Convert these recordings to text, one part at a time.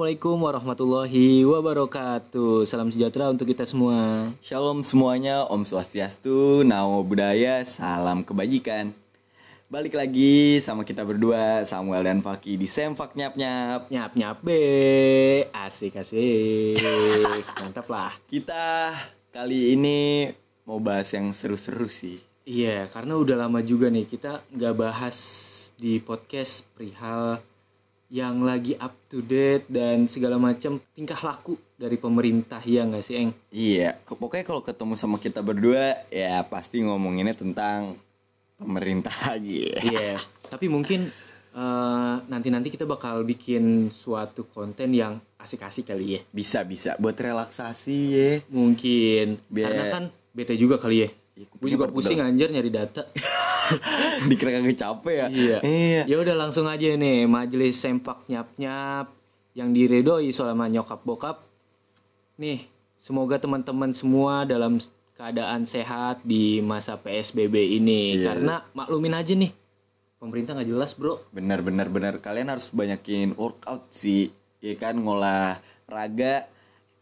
Assalamualaikum warahmatullahi wabarakatuh. Salam sejahtera untuk kita semua. Shalom semuanya, Om Swastiastu, Namo Buddhaya, salam kebajikan. Balik lagi sama kita berdua, Samuel dan Faki di Semfak Nyap Nyap. Nyap nyap be, asik asik, mantap lah. Kita kali ini mau bahas yang seru-seru sih. Iya, karena udah lama juga nih kita nggak bahas di podcast perihal yang lagi up to date dan segala macam tingkah laku dari pemerintah ya nggak sih Eng? Iya, pokoknya kalau ketemu sama kita berdua, ya pasti ngomonginnya tentang pemerintah lagi. Iya, tapi mungkin eh, nanti-nanti kita bakal bikin suatu konten yang asik-asik kali ya. Bisa bisa buat relaksasi ya. Mungkin Biar- karena kan bete juga kali ya. Iya, Gue juga pusing anjir nyari data. Dikira kagak capek ya. iya. Iya. Ya udah langsung aja nih majelis sempak nyap-nyap yang diredoi selama nyokap bokap. Nih, semoga teman-teman semua dalam keadaan sehat di masa PSBB ini Iya. karena maklumin aja nih. Pemerintah nggak jelas, Bro. Benar benar benar kalian harus banyakin workout sih ya kan ngolah raga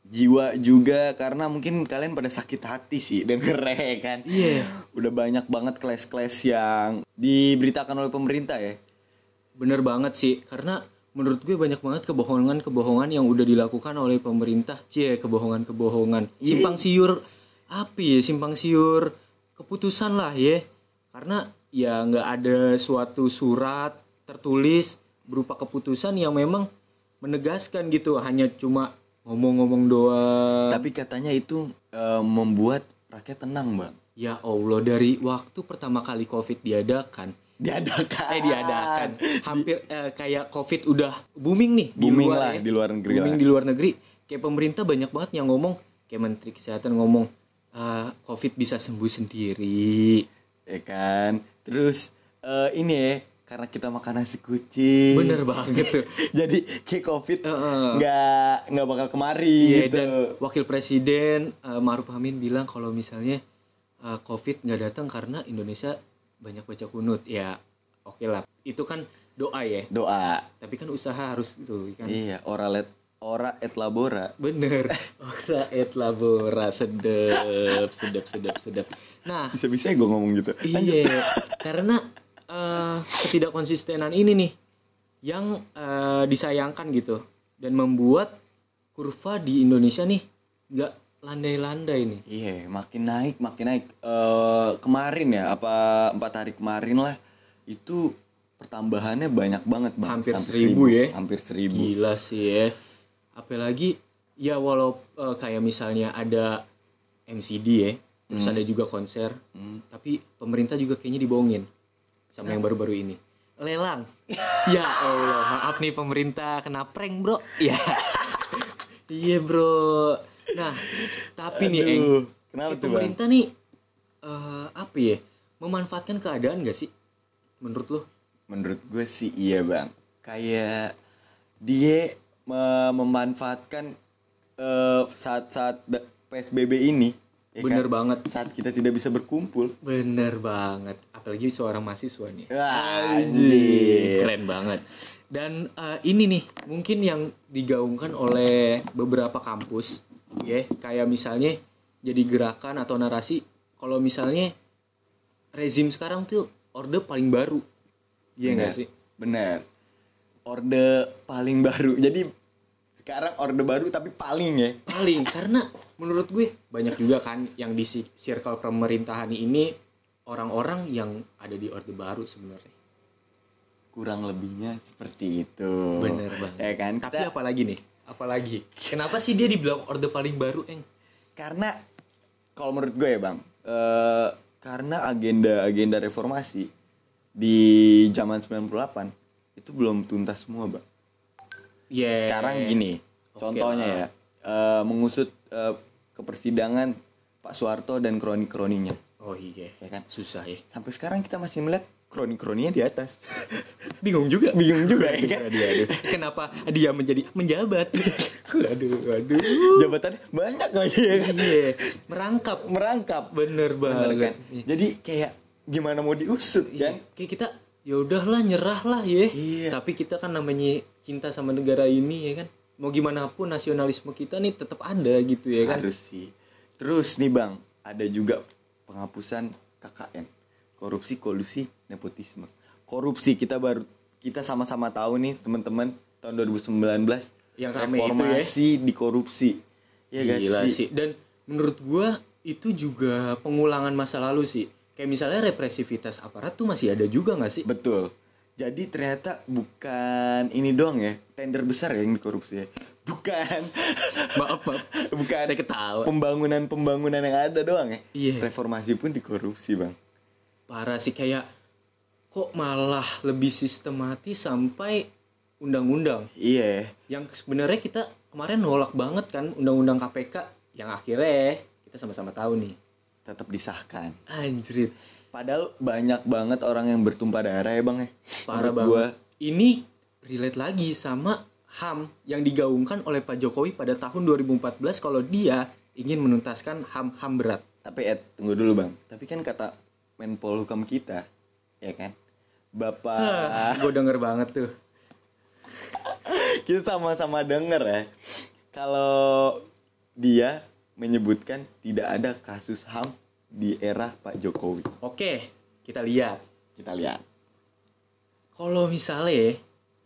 jiwa juga karena mungkin kalian pada sakit hati sih denger ya kan Iya. udah banyak banget kelas-kelas yang diberitakan oleh pemerintah ya Bener banget sih, karena menurut gue banyak banget kebohongan-kebohongan yang udah dilakukan oleh pemerintah. Cie, kebohongan-kebohongan. Simpang siur, api ya, simpang siur keputusan lah ya. Karena ya nggak ada suatu surat tertulis berupa keputusan yang memang menegaskan gitu. Hanya cuma ngomong-ngomong doang. tapi katanya itu eh, membuat rakyat tenang bang Ya Allah, dari waktu pertama kali COVID diadakan, diadakan. Eh diadakan. Hampir eh, kayak covid udah booming nih Booming luar lah, ya. di luar negeri booming lah. di luar negeri. Kayak pemerintah banyak banget yang ngomong kayak menteri kesehatan ngomong "Ah, covid bisa sembuh sendiri. Ya kan? Terus eh, ini ya karena kita makan nasi kucing. Bener banget tuh. Jadi kayak covid nggak nggak bakal kemari Iya, gitu. dan wakil presiden eh, Maruf Amin bilang kalau misalnya eh, covid nggak datang karena Indonesia banyak baca kunut. Ya oke lah. Itu kan doa ya. Doa. Tapi kan usaha harus tuh kan? Iya ora let ora et labora. Bener. Ora et labora. Sedep, sedep, sedep, sedep. Nah, bisa bisa gue ngomong gitu. Iya, karena eh, ketidakkonsistenan ini nih yang eh, disayangkan gitu dan membuat kurva di Indonesia nih nggak landai-landai nih. iya makin naik makin naik Eh, kemarin ya apa empat hari kemarin lah itu pertambahannya banyak banget bang Hampir Sampai seribu ya. hampir seribu Gila sih ya. Apalagi ya walau eh, kayak misalnya ada MCD ya, terus ada juga konser, tapi pemerintah juga kayaknya dibohongin sama yang baru-baru ini. Lelang. ya Allah, maaf nih pemerintah kena prank, Bro. Ya. iya, Bro. Nah, tapi nih, Eng, Aduh, kenapa kayak tuh, Bang? pemerintah nih eh, apa ya? Memanfaatkan keadaan gak sih? Menurut lo? menurut gue sih iya bang kayak dia me- memanfaatkan eh, saat-saat da- psbb ini ya Bener kan? banget. saat kita tidak bisa berkumpul Bener banget, apalagi seorang mahasiswa nih. Anjir. Keren banget. Dan eh, ini nih mungkin yang digaungkan oleh beberapa kampus, ya kayak misalnya jadi gerakan atau narasi kalau misalnya rezim sekarang tuh orde paling baru, iya nggak sih? bener orde paling baru jadi sekarang orde baru tapi paling ya Paling karena menurut gue banyak juga kan yang di circle pemerintahan ini orang-orang yang ada di orde baru sebenarnya. kurang lebihnya seperti itu Bener banget. ya kan Tapi Kita- apalagi nih? Apalagi? Kenapa sih dia dibilang orde paling baru, Eng? karena kalau menurut gue ya bang eh, karena agenda agenda reformasi di zaman 98 itu belum tuntas semua bang Yeah. sekarang gini Oke, contohnya ah. ya eh, mengusut eh, ke persidangan Pak Soeharto dan kroni-kroninya Oh iya, ya kan susah ya. sampai sekarang kita masih melihat kroni-kroninya di atas Bingung juga. bingung juga ya kan Aduh, aduh. Kenapa dia menjadi menjabat? aduh, aduh. jabatannya banyak lagi ya kan Iya, merangkap. merangkap Bener Bener banget. kan jadi kayak gimana mau diusut kan Kayak kita ya udahlah nyerah lah ya. Iya. Tapi kita kan namanya cinta sama negara ini ya kan. mau gimana pun nasionalisme kita nih tetap ada gitu ya kan harus sih terus nih bang ada juga penghapusan KKN korupsi kolusi nepotisme korupsi kita baru kita sama-sama tahu nih teman-teman tahun 2019 Yang rame itu ya. reformasi di korupsi ya Gila sih? sih. Dan menurut gua itu juga pengulangan masa lalu sih. Kayak misalnya represivitas aparat tuh masih ada juga nggak sih? betul jadi ternyata bukan ini doang ya tender besar ya yang dikorupsi ya bukan maaf, maaf. bukan Saya ketawa. pembangunan pembangunan yang ada doang ya Iya. reformasi pun dikorupsi bang Parah sih kayak kok malah lebih sistematis sampai undang-undang. iya Yang sebenarnya kita kemarin nolak banget kan undang-undang KPK yang akhirnya kita sama-sama tahu nih. Tetap disahkan Anjrit. Padahal banyak banget orang yang bertumpah darah ya bang ya. Parah banget. gua, Ini relate lagi sama HAM yang digaungkan oleh Pak Jokowi pada tahun 2014 kalau dia ingin menuntaskan HAM-HAM berat. tapi Ed, tunggu dulu bang. Tapi kan kata Menpol Hukam kita, ya kan, Bapak, Gue denger banget tuh. kita sama-sama denger ya. Kalau dia menyebutkan tidak ada kasus HAM di era Pak Jokowi. Oke, kita lihat. Kita lihat. Kalau misalnya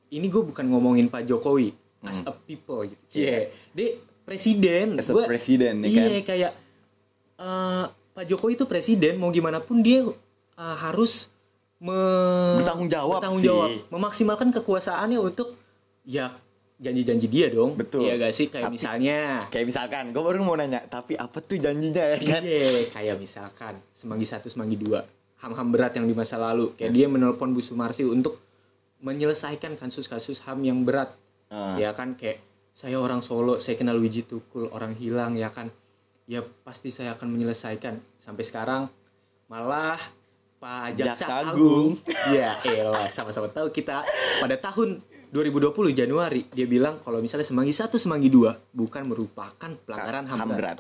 ini gue bukan ngomongin Pak Jokowi as a people gitu. Cie, dia presiden. As a Gua- presiden, ya Iya, kan? kayak eh, Pak Jokowi itu presiden mau gimana pun dia eh, harus me- Bertanggung jawab bertanggung sih. jawab, memaksimalkan kekuasaannya untuk ya janji-janji dia dong. Betul. Iya gak sih kayak Tapi- misalnya Kayak misalkan, gue baru mau nanya, tapi apa tuh janjinya ya kan? Iya, kayak misalkan Semanggi satu, Semanggi dua, ham-ham berat yang di masa lalu. Kayak dia menelpon Bu Sumarsi untuk menyelesaikan kasus-kasus ham yang berat. Ah. Ya kan kayak saya orang Solo, saya kenal Wiji Tukul, orang hilang ya kan. Ya pasti saya akan menyelesaikan. Sampai sekarang malah Pak Jaksa, Jaksa Agung. Agung. ya elah, sama-sama tahu kita pada tahun 2020 Januari dia bilang kalau misalnya Semanggi satu, Semanggi dua bukan merupakan pelanggaran ham, HAM berat.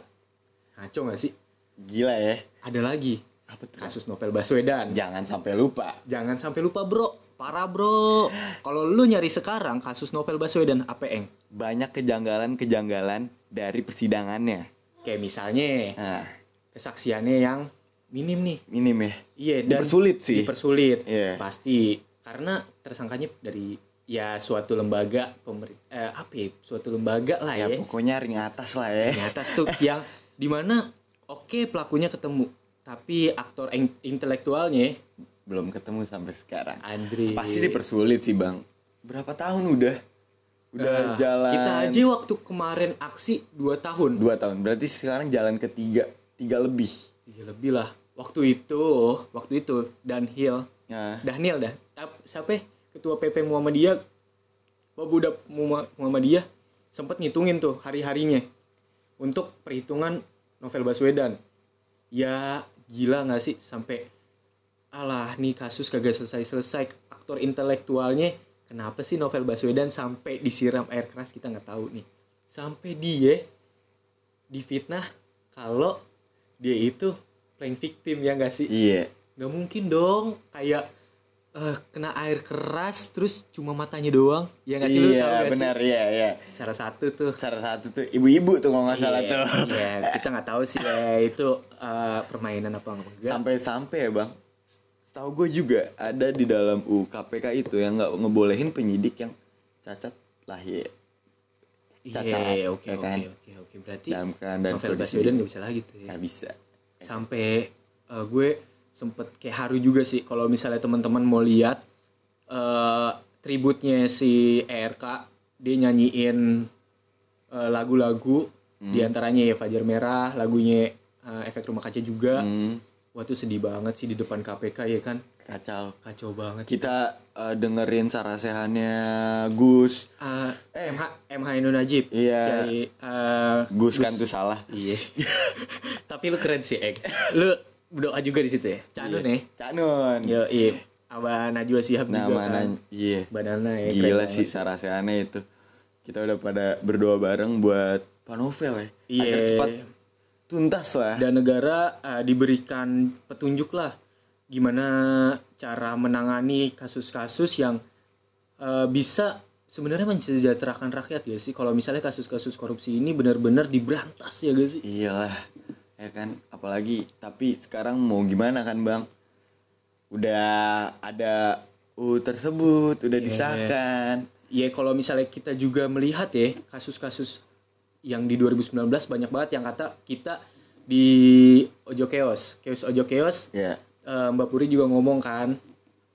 Ngaco gak sih? Gila ya. Ada lagi Apa tuh? kasus Novel Baswedan. Jangan sampai lupa. Jangan sampai lupa bro, parah bro. Kalau lu nyari sekarang kasus Novel Baswedan apa eng? Banyak kejanggalan-kejanggalan dari persidangannya. Kayak misalnya Nah, kesaksiannya yang minim nih. minim ya. Iya dan Dipersulit sih. Dipersulit. Iya. Pasti karena tersangkanya dari ya suatu lembaga pemerintah eh, apa ya? Suatu lembaga lah ya ya. pokoknya ring atas lah ya Di atas tuh yang di mana oke pelakunya ketemu tapi aktor in- intelektualnya belum ketemu sampai sekarang Andri pasti dipersulit sih bang berapa tahun udah udah Nah, jalan Kita aja waktu kemarin aksi 2 tahun. dua tahun berarti sekarang jalan ketiga tiga lebih Tiga lebih lah. Waktu itu, waktu itu Danhil, nah Daniel dah. Ap- Siapa? Ketua PP Muhammadiyah, Babuda Muhammad- Muhammadiyah sempat ngitungin tuh hari-harinya untuk perhitungan Novel Baswedan. Ya gila nggak sih? Sampai alah nih kasus kagak selesai-selesai aktor intelektualnya kenapa sih Novel Baswedan sampai disiram air keras? Kita nggak tahu nih. Sampai dia difitnah kalau dia itu playing victim ya nggak sih? Iya. Nggak mungkin dong. Kayak eh, kena air keras terus cuma matanya doang. Ya nggak sih lu? Tahu iya nggak benar sih iya iya. Salah satu tuh. Salah satu tuh ibu-ibu tuh kalau nggak salah Iya, tuh. iya, kita nggak tahu sih ya itu eh, permainan apa enggak. Sampai-sampai ya bang. Tahu gue juga ada di dalam UU KPK itu yang nggak ngebolehin penyidik yang cacat lahir. Cacat, Iya, oke ya oke kan? oke oke. Berarti dalam keadaan Novel Baswedan nggak bisa lagi tuh ya. Nggak bisa. Sampai eh, gue sempet kayak haru juga sih kalau misalnya teman-teman mau lihat eh tributnya si ERK dia nyanyiin eh, lagu-lagu di antaranya ya Fajar Merah lagunya eh, Efek Rumah Kaca juga. Hmm, wah tuh sedih banget sih di depan KPK ya kan? Kacau. Kacau banget. Kita eh, dengerin sarasehannya Gus. Eh, MH MH Inu Najib. Iya. Kiai, eh, Gus kan tuh salah. Iya. Tapi lu keren sih Ek lu berdoa juga di situ ya? Canu nih Cak Nun Yo, iya. Abah Najwa Sihab juga nama kan. iya. Banana ya. gila sih sarasehannya itu. Kita udah pada berdoa bareng buat Pak Novel ya. Iya. agar cepat tuntas lah. Dan negara eh, diberikan petunjuk lah gimana cara menangani kasus-kasus yang eh, bisa sebenarnya mensejahterakan rakyat ya sih? Kalau misalnya kasus-kasus korupsi ini benar-benar diberantas ya gak sih? Iyalah ya kan? Apalagi tapi sekarang mau gimana kan bang? Udah ada u tersebut udah disahkan. ya kalau misalnya kita juga melihat ya kasus-kasus yang di 2019 banyak banget yang kata kita di Ojo Chaos Chaos Ojo Chaos ya eh, Mbak Puri juga ngomong kan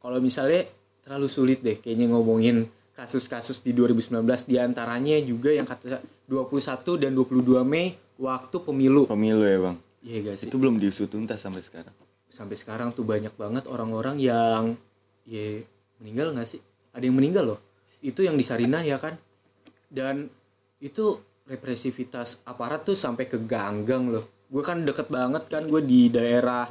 kalau misalnya terlalu sulit deh kayaknya ngomongin kasus-kasus di 2019 di antaranya juga yang kata 21 dan 22 Mei waktu pemilu. Pemilu ya bang? Iya sih? Itu belum diusut tuntas sampai sekarang? Sampai sekarang tuh banyak banget orang-orang yang ya meninggal nggak sih? Ada yang meninggal loh. Itu yang di Sarinah ya kan? Dan itu represivitas aparat tuh sampai ke ganggang loh. Gue kan deket banget kan gue di daerah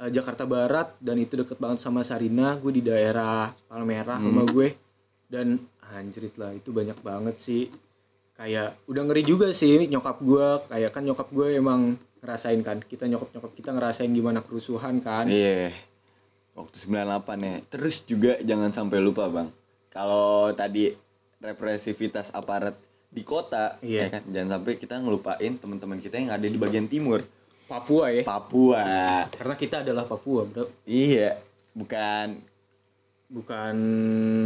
eh, Jakarta Barat dan itu deket banget sama Sarinah. Gue di daerah Palmerah rumah gue. Dan anjrit lah itu banyak banget sih kayak udah ngeri juga sih nyokap gue kayak kan nyokap gue emang ngerasain kan kita nyokap nyokap kita ngerasain gimana kerusuhan kan. Iya. Waktu 98 ya. Terus juga jangan sampai lupa bang. Kalau tadi represivitas aparat di kota Iya. ya kan? Jangan sampai kita ngelupain teman-teman kita yang ada di bagian timur. Papua ya? Papua. Karena kita adalah Papua bro. Iya. Bukan bukan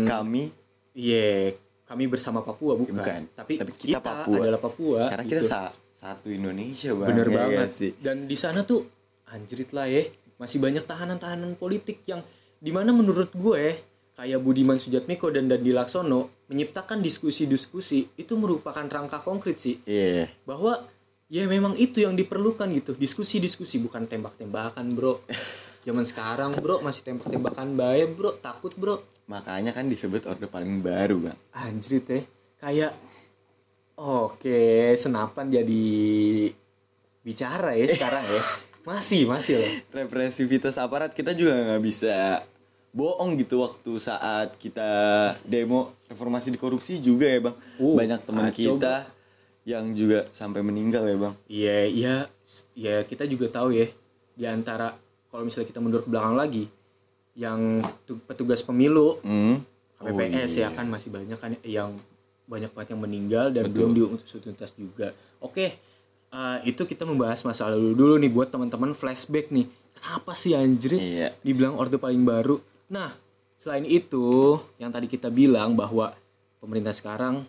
kami. Iya kami bersama Papua bukan, bukan. Tapi, tapi kita, kita, Papua. adalah Papua karena gitu. kita sa- satu Indonesia bang. Bener ya banget. sih. Dan di sana tuh anjrit lah ya. Masih banyak tahanan-tahanan politik yang di mana menurut gue kayak Budiman Sujatmiko dan Dandi Laksono menciptakan diskusi-diskusi itu merupakan rangka konkret sih. Iya bahwa ya memang itu yang diperlukan gitu. Diskusi-diskusi bukan tembak-tembakan bro. Zaman sekarang bro masih tembak-tembakan baik bro. Takut bro makanya kan disebut orde paling baru bang. Anjrit ya kayak oke senapan jadi bicara ya sekarang ya masih masih loh. Represivitas aparat kita juga nggak bisa bohong gitu waktu saat kita demo reformasi di korupsi juga ya bang. Uh, banyak teman kacau, kita yang juga sampai meninggal ya bang. Iya, iya, ya kita juga tahu ya di antara kalau misalnya kita mundur ke belakang lagi, yang tu- petugas pemilu hmm. KPPS ya kan masih banyak kan yang banyak banget yang meninggal dan belum diusut tuntas juga. Oke, eh, itu kita membahas masa lalu dulu nih buat teman-teman flashback nih. Kenapa sih anjir Iya. dibilang orde paling baru? Nah, selain itu yang tadi kita bilang bahwa pemerintah sekarang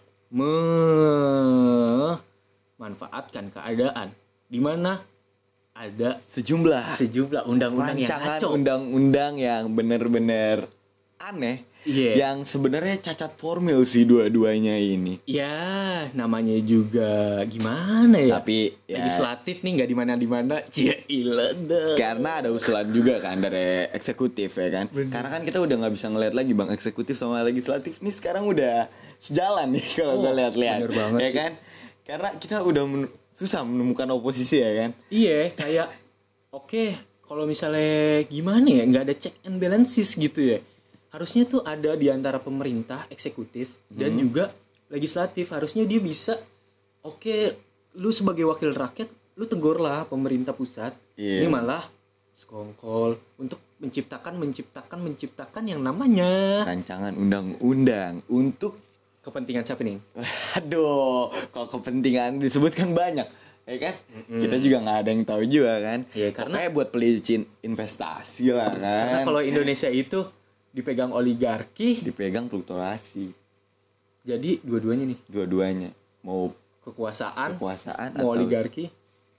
memanfaatkan keadaan di mana ada sejumlah sejumlah undang-undang yang rancangan undang-undang yang bener-bener aneh Iya. yang sebenarnya cacat formil sih dua-duanya ini Ya, namanya juga gimana ya? Tapi, ya- legislatif nih nggak di mana di mana. Cie, karena ada usulan juga kan dari eksekutif ya kan karena kan kita udah nggak bisa ngeliat lagi bang eksekutif sama legislatif nih sekarang udah sejalan nih kalau Oh, gue lihat-lihat bener ya sih. kan karena kita udah men- susah menemukan oposisi ya kan Iya, kayak oke, kalau misalnya gimana ya, nggak ada check and balances gitu ya. Harusnya tuh ada di antara pemerintah eksekutif dan Hmm. juga legislatif. Harusnya dia bisa oke, lu sebagai wakil rakyat, lu tegur lah pemerintah pusat. Ini Iya. malah skongkol untuk menciptakan menciptakan menciptakan yang namanya rancangan undang-undang untuk kepentingan siapa nih? aduh kalau kepentingan disebutkan banyak ya kan? Kita juga nggak ada yang tahu juga kan? Iya, karena- Pokoknya buat pelicin investasi lah Karena kan kalau Indonesia itu dipegang oligarki, dipegang fluktuasi. Jadi dua-duanya nih. Dua-duanya. Mau kekuasaan, kekuasaan mau atau oligarki,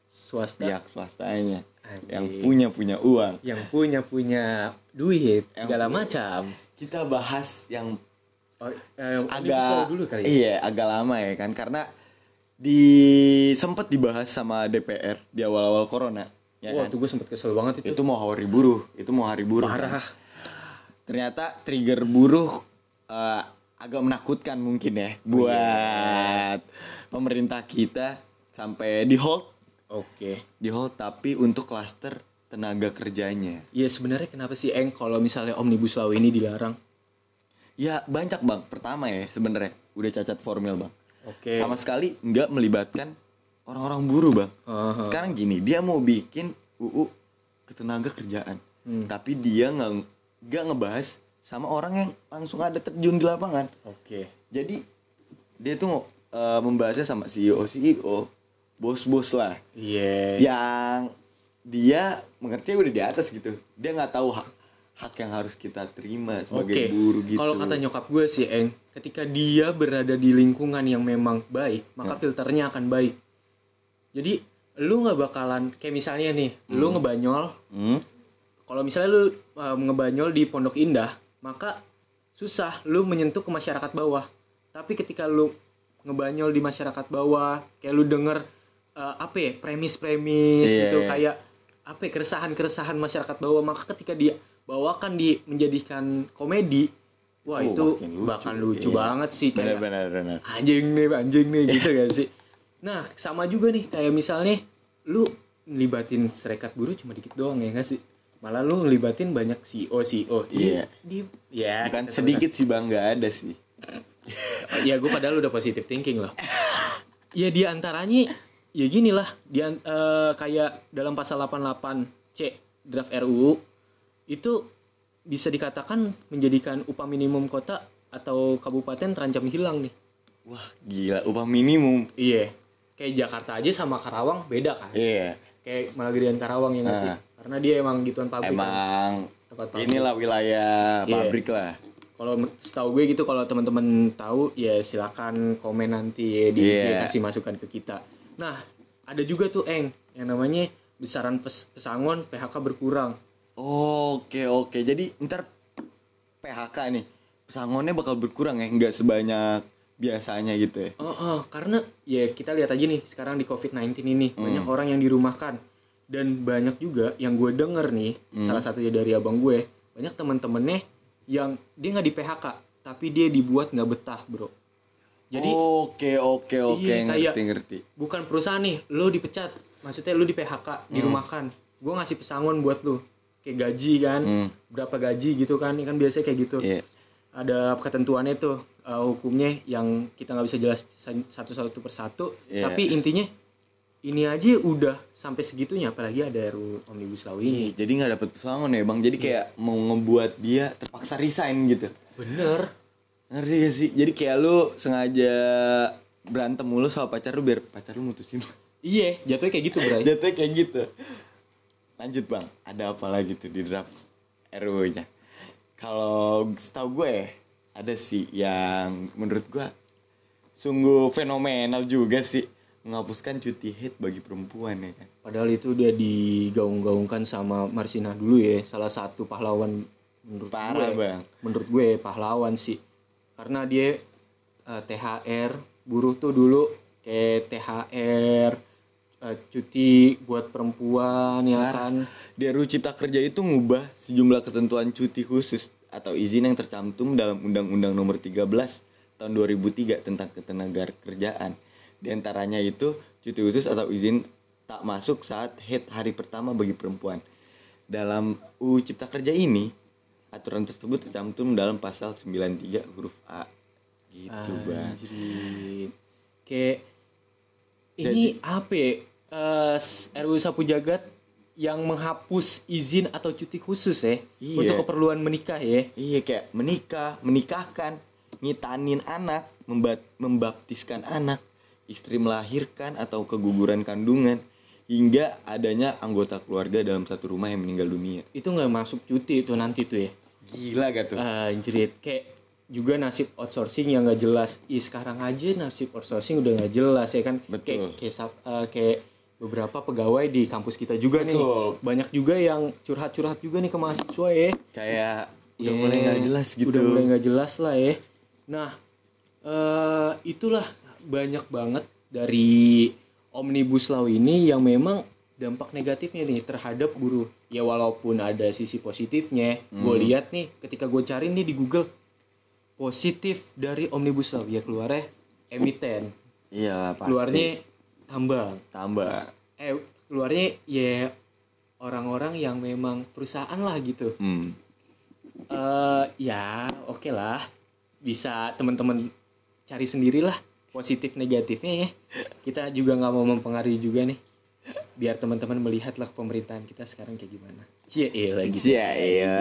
swasta. pihak swastanya. Anjing. yang punya punya uang. Yang punya punya duit segala macam. kita bahas yang Or, eh, agak dulu kali ya. iya agak lama ya kan karena di sempat dibahas sama DPR di awal-awal corona ya Wah, kan tuh gue sempet kesel banget itu. itu mau hari buruh itu mau hari buruh Parah. kan. ternyata trigger buruh eh, agak menakutkan mungkin ya buat pemerintah kita sampai di hold Oke. di hold tapi untuk klaster tenaga kerjanya Iya sebenarnya kenapa sih Eng kalau misalnya Omnibus Law ini dilarang? Ya banyak bang pertama ya sebenarnya udah cacat formil bang Oke. sama sekali nggak melibatkan orang-orang buruh bang Aha. sekarang gini dia mau bikin UU ketenaga kerjaan Hmm. tapi dia nggak nggak ngebahas sama orang yang langsung ada terjun di lapangan Oke. jadi dia tuh eh, membahasnya sama CEO CEO bos-bos lah Iya. yang dia mengerti udah di atas gitu dia nggak tahu hak hak yang harus kita terima sebagai Oke. buruh gitu Kalau kata nyokap gue sih, Eng, ketika dia berada di lingkungan yang memang baik, maka Ya. filternya akan baik. Jadi lu nggak bakalan kayak misalnya nih, lu ngebanyol. Hmm? Kalau misalnya lu uh, ngebanyol di Pondok Indah, maka susah lu menyentuh ke masyarakat bawah. Tapi ketika lu ngebanyol di masyarakat bawah, kayak lu denger uh, apa ya, premis-premis Iya, gitu, iya. kayak apa ya, keresahan-keresahan masyarakat bawah, maka ketika dia bawakan di menjadikan komedi, wah Oh, itu lucu. bakal lucu Iya. banget sih kayak benar benar. benar anjing nih anjing nih gitu gak sih? Nah sama juga nih kayak misalnya lu ngelibatin serikat buruh cuma dikit doang ya gak sih? Malah lu ngelibatin banyak CEO CEO Iya. di ya bukan kita sedikit sih bang nggak ada sih. ya gue padahal udah positive thinking loh ya di antaranya ya gini lah di eh, kayak dalam pasal 88 C draft RUU itu bisa dikatakan menjadikan upah minimum kota atau kabupaten terancam hilang nih wah gila upah minimum Iya. Kayak Jakarta aja sama Karawang beda kan. iya Kayak Malagirian Karawang ya nggak sih? Nah. Karena dia emang gituan pabrik. kan. emang Tempat pabrik. inilah wilayah Iya. pabrik lah Kalau setahu gue gitu kalau teman-teman tahu ya silakan komen nanti ya, di Iya. kasih masukan ke kita. Nah, ada juga tuh Eng yang namanya besaran pes- pesangon PHK berkurang. Oke oke jadi ntar PHK nih pesangonnya bakal berkurang ya nggak sebanyak biasanya gitu ya. Oh, oh, karena ya kita lihat aja nih sekarang di COVID-19 ini Hmm. banyak orang yang dirumahkan dan banyak juga yang gue denger nih Hmm. salah satunya dari abang gue banyak temen-temennya yang dia nggak di PHK tapi dia dibuat nggak betah bro. Jadi oke oke oke iya, kayak- ngerti ngerti. bukan perusahaan nih lo dipecat maksudnya lo di PHK dirumahkan gue ngasih pesangon buat lo kayak gaji kan Hmm. berapa gaji gitu kan ini kan biasanya kayak gitu Iya. ada ketentuannya tuh uh, hukumnya yang kita nggak bisa jelas satu-satu persatu Iya. tapi intinya ini aja udah sampai segitunya apalagi ada RUU omnibus law ini Iya, jadi nggak dapet pesangon ya bang. Jadi kayak mau ngebuat dia terpaksa resign gitu. bener Ngerti gak sih? Jadi kayak lu sengaja berantem mulu sama pacar lu biar pacar lu mutusin. iya jatuhnya kayak gitu bray Jatuhnya kayak gitu. Lanjut bang, ada apa lagi tuh di draft RUU-nya? Kalau setahu gue ada sih yang menurut gue sungguh fenomenal juga sih menghapuskan cuti haid bagi perempuan ya kan. padahal itu udah digaung-gaungkan sama Marsina dulu ya salah satu pahlawan menurut Parah, gue Bang. menurut gue pahlawan sih karena dia eh, THR buruh tuh dulu kayak THR eh, cuti buat perempuan ya kan Di RUU Cipta Kerja itu ngubah sejumlah ketentuan cuti khusus atau izin yang tercantum dalam Undang-Undang Nomor 13 tahun 2003 tentang ketenaga kerjaan. Di antaranya itu cuti khusus atau izin tak masuk saat head hari pertama bagi perempuan. Dalam UU Cipta Kerja ini, aturan tersebut tercantum dalam pasal 93 huruf A. Gitu, Bang. Kayak ini apa ya? Eh, RUU Sapu Jagat yang menghapus izin atau cuti khusus ya Iya. untuk keperluan menikah ya Iya kayak menikah, menikahkan, ngitanin anak, membat membaptiskan anak, istri melahirkan atau keguguran kandungan, hingga adanya anggota keluarga dalam satu rumah yang meninggal dunia. itu nggak masuk cuti itu nanti tuh ya Gila gak tuh? Anjrit kayak juga nasib outsourcing yang nggak jelas Ih, sekarang aja nasib outsourcing udah nggak jelas ya kan Betul. kayak kayak, eh, kayak beberapa pegawai di kampus kita juga nih Betul. banyak juga yang curhat-curhat juga nih ke mahasiswa ya Kayak udah Ya, mulai gak jelas gitu. udah mulai nggak jelas lah ya nah eh itulah banyak banget dari omnibus law ini yang memang dampak negatifnya nih terhadap buruh ya walaupun ada sisi positifnya gue Hmm. lihat nih ketika gue cari nih di Google positif dari omnibus law ya keluarnya emiten Iya, pasti. keluarnya tambang tambah. eh keluarnya ya orang-orang yang memang perusahaan lah gitu Hmm. eh ya oke lah bisa teman-teman cari sendirilah positif negatifnya ya kita juga nggak mau mempengaruhi juga nih biar teman-teman melihatlah pemerintahan kita sekarang kayak gimana cie iya lagi Iya, iya.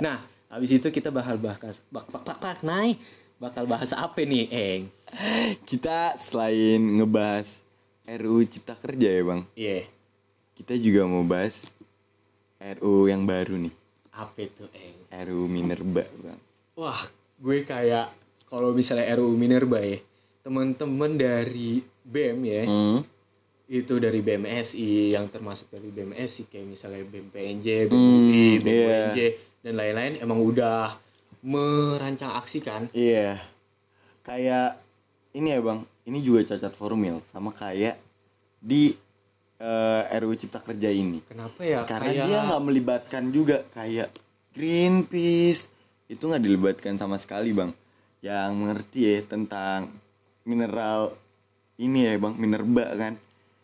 nah habis itu kita bakal bahas bak bak bak bak naik bakal bahas apa nih, Eng? Kita selain ngebahas RUU Cipta Kerja ya bang, Iya. kita juga mau bahas RUU yang baru nih, Apa itu, Eng? RUU Minerba bang. Wah, gue kayak kalau misalnya RUU Minerba ya, teman-teman dari BEM ya, Hmm. itu dari BMSI yang termasuk dari BMSI kayak misalnya BEM PNJ, BEM UI, BEM iya. UNJ dan lain-lain emang udah merancang aksi kan? Iya, kayak ini ya bang, ini juga cacat formil sama kayak di RUU Cipta Kerja ini. Kenapa ya? Karena kayak dia nggak melibatkan juga kayak Greenpeace itu nggak dilibatkan sama sekali bang. Yang mengerti ya tentang mineral ini ya bang, minerba kan.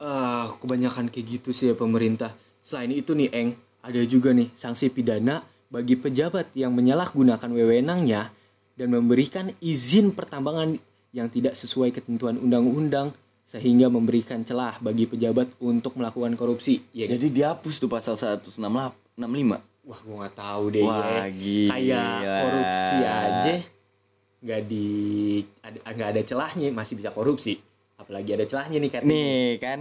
Ah, kebanyakan kayak gitu sih ya pemerintah. Selain itu nih, Eng, ada juga nih sanksi pidana bagi pejabat yang menyalahgunakan wewenangnya dan memberikan izin pertambangan yang tidak sesuai ketentuan undang-undang sehingga memberikan celah bagi pejabat untuk melakukan korupsi. Ya, Jadi dihapus tuh pasal 165. wah gua nggak tahu deh Wah, ya. gila. Kayak korupsi aja nggak di ada nggak ada celahnya masih bisa korupsi. Apalagi ada celahnya nih katanya. Nih kan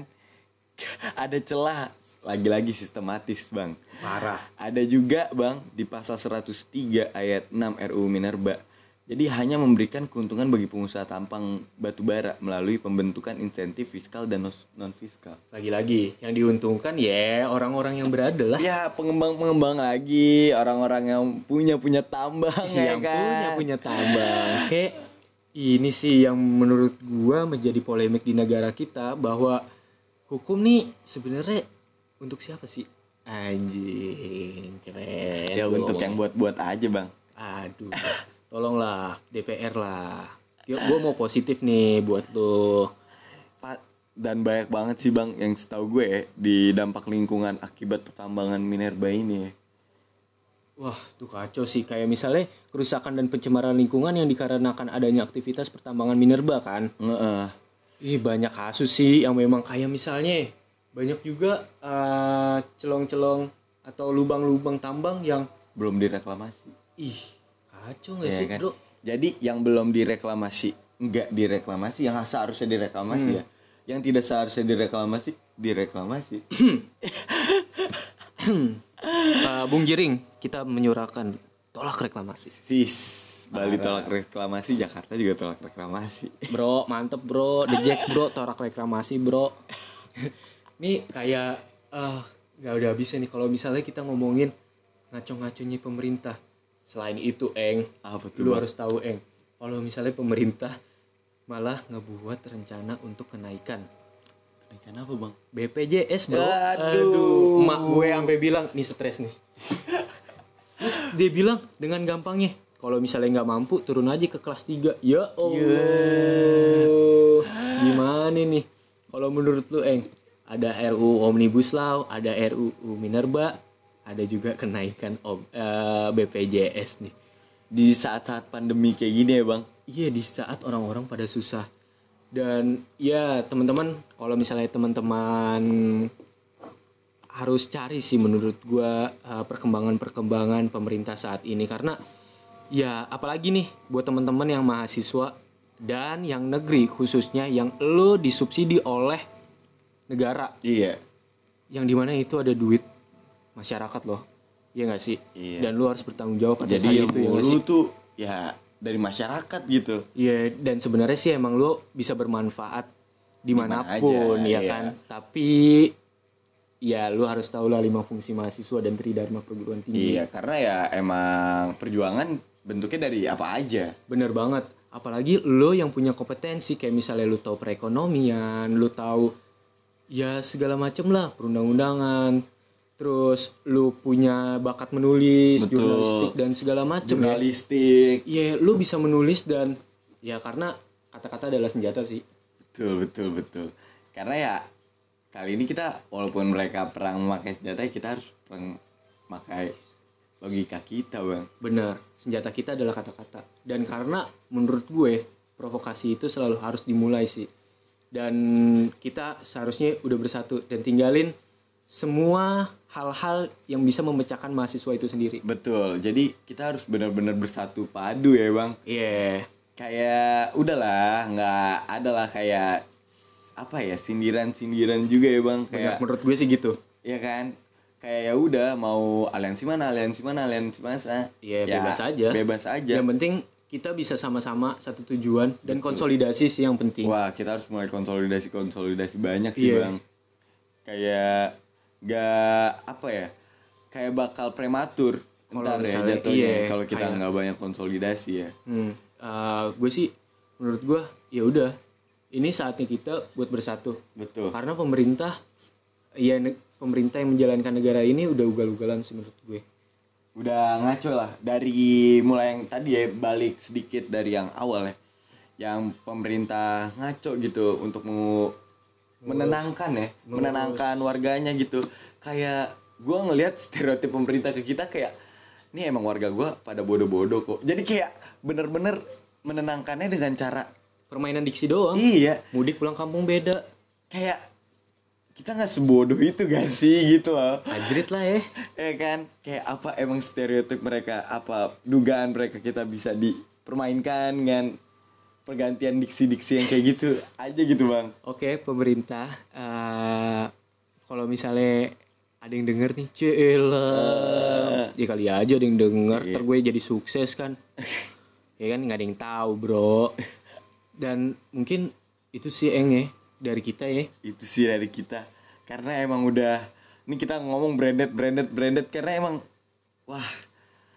ada celah lagi-lagi sistematis bang. Parah. Ada juga bang di pasal 103 ayat 6 RUU Minerba. Jadi hanya memberikan keuntungan bagi pengusaha tampang batu bara melalui pembentukan insentif fiskal dan non fiskal. Lagi-lagi yang diuntungkan ya orang-orang yang berada lah. Ya pengembang-pengembang lagi orang-orang yang punya punya tambang ya yang kan. punya punya tambang. Kayak ini sih yang menurut gua menjadi polemik di negara kita bahwa hukum nih sebenarnya untuk siapa sih? Anjing, keren. Ya untuk yang buat-buat aja bang. Aduh, tolonglah DPR lah. Yuk, gua mau positif nih buat lo. Dan banyak banget sih bang yang setahu gue ya, di dampak lingkungan akibat pertambangan minerba ini. ya. Wah, tuh kacau sih. Kayak misalnya kerusakan dan pencemaran lingkungan yang dikarenakan adanya aktivitas pertambangan minerba kan. Ngeeh. Ih banyak kasus sih yang memang kayak misalnya banyak juga eh, celong-celong atau lubang-lubang tambang yang belum direklamasi. ih kacau nggak Ya sih kan? bro? Jadi yang belum direklamasi enggak direklamasi, yang seharusnya direklamasi ya. Yang tidak seharusnya direklamasi direklamasi. Eh, Bung Jiring kita menyurahkan tolak reklamasi. Sis, Bali tolak reklamasi, Jakarta juga tolak reklamasi. Bro mantep bro, The Jack bro tolak reklamasi bro. Nih kayak eh nggak udah habisnya nih kalau misalnya kita ngomongin ngaco-ngaconya pemerintah. Selain itu Eng, Apa tuh? lu harus tahu eng kalau misalnya pemerintah malah ngebuat rencana untuk kenaikan Ikan apa, Bang? BPJS bro Aduh. emak gue sampai bilang nih stres nih terus dia bilang dengan gampangnya kalau misalnya nggak mampu turun aja ke kelas 3 ya Allah gimana nih kalau menurut lu eng ada RUU Omnibus Law ada RUU Minerba ada juga kenaikan om, eh, BPJS nih. Di saat-saat pandemi kayak gini ya, Bang. Iya di saat orang-orang pada susah. Dan ya teman-teman kalau misalnya teman-teman harus cari sih menurut gua uh, perkembangan-perkembangan pemerintah saat ini. Karena ya apalagi nih buat teman-teman yang mahasiswa dan yang negeri khususnya yang lo disubsidi oleh negara. Iya. yang di mana itu ada duit masyarakat loh ya nggak sih Iya. dan lo harus bertanggung jawab pada Jadi yang itu ya lu tuh ya dari masyarakat gitu. Iya, dan sebenarnya sih emang lo bisa bermanfaat di mana pun aja, ya iya. kan. Tapi ya lo harus tahu lah lima fungsi mahasiswa dan tridharma perguruan tinggi. Iya, karena ya emang perjuangan bentuknya dari apa aja. Bener banget. Apalagi lo yang punya kompetensi kayak misalnya lo tahu perekonomian, lo tahu ya segala macem lah perundang-undangan. Terus lo punya bakat menulis, Betul. jurnalistik dan segala macem ya. Jurnalistik. Iya, lo bisa menulis dan ya karena kata-kata adalah senjata sih. Betul, betul, betul. Karena ya kali ini kita walaupun mereka perang memakai senjata kita harus perang memakai logika kita, Bang. Benar, senjata kita adalah kata-kata. Dan karena menurut gue provokasi itu selalu harus dimulai sih. Dan kita seharusnya udah bersatu dan tinggalin semua hal-hal yang bisa memecahkan mahasiswa itu sendiri. Betul. Jadi kita harus benar-benar bersatu padu ya, Bang. Iya. kayak udahlah nggak ada lah kayak apa ya sindiran sindiran juga ya bang kayak menurut gue sih gitu ya kan kayak ya udah mau aliansi mana aliansi mana aliansi mana Iya, Ya, bebas aja. bebas aja yang penting kita bisa sama-sama satu tujuan dan konsolidasi sih yang penting wah kita harus mulai konsolidasi konsolidasi banyak sih Iya. bang kayak gak apa ya kayak bakal prematur Kalau ya jatuhnya iya, kalau kita nggak banyak konsolidasi ya. Hmm, eh, gue sih menurut gue ya udah. Ini saatnya kita buat bersatu. Betul. Karena pemerintah ya pemerintah yang menjalankan negara ini udah ugal-ugalan sih menurut gue. Udah ngaco lah. Dari mulai yang tadi ya balik sedikit dari yang awal ya. Yang pemerintah ngaco gitu untuk mau menenangkan ya menenangkan warganya gitu. Kayak gua ngelihat stereotip pemerintah ke kita kayak ini emang warga gua pada bodoh-bodoh kok. Jadi kayak bener-bener menenangkannya dengan cara permainan diksi doang. Iya. Mudik pulang kampung beda. Kayak kita nggak sebodoh itu gak sih gitu loh. Ajrit lah ya. Ya kan? Kayak apa emang stereotip mereka apa dugaan mereka kita bisa dipermainkan dengan pergantian diksi-diksi yang kayak gitu aja gitu bang Oke, pemerintah eh kalau misalnya ada yang denger nih, celah. ya kali aja ada yang denger, ntar gue jadi sukses kan. ya kan nggak ada yang tahu, Bro. Dan mungkin itu sih eng ya dari kita ya. itu sih dari kita karena emang udah ini kita ngomong branded branded branded karena emang wah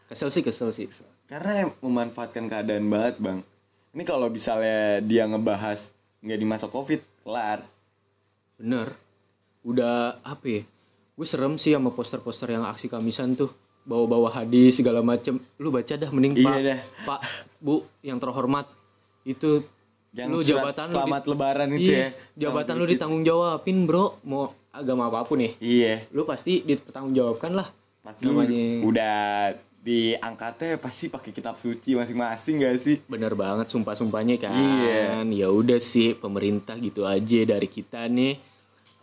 Kesel sih, kesel sih. karena em- memanfaatkan keadaan banget bang ini kalau misalnya dia ngebahas nggak di masa covid kelar Bener. Udah apa ya? Gue serem sih sama poster-poster yang aksi kamisan tuh. Bawa-bawa hadis segala macem. Lu baca dah mending Iya Pak. dah. Pak, Bu yang terhormat. Itu Yang lu jabatan lu selamat di- lebaran itu Iya, ya Jabatan lu ditanggung jawabin, Bro. Mau agama apa pun ya. iya Lu pasti dipertanggungjawabkan lah. pasti lu Namanya- udah diangkatnya pasti pakai kitab suci masing-masing gak sih Bener banget sumpah-sumpahnya kan. Iya. Ya udah sih pemerintah gitu aja dari kita nih.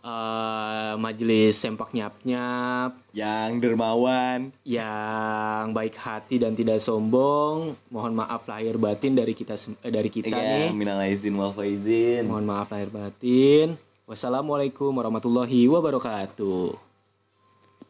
eh majelis sempak nyap-nyap yang dermawan yang baik hati dan tidak sombong. Mohon maaf lahir batin dari kita eh, dari kita ya nih. minal aizin wal faizin Mohon maaf lahir batin. Wassalamualaikum warahmatullahi wabarakatuh.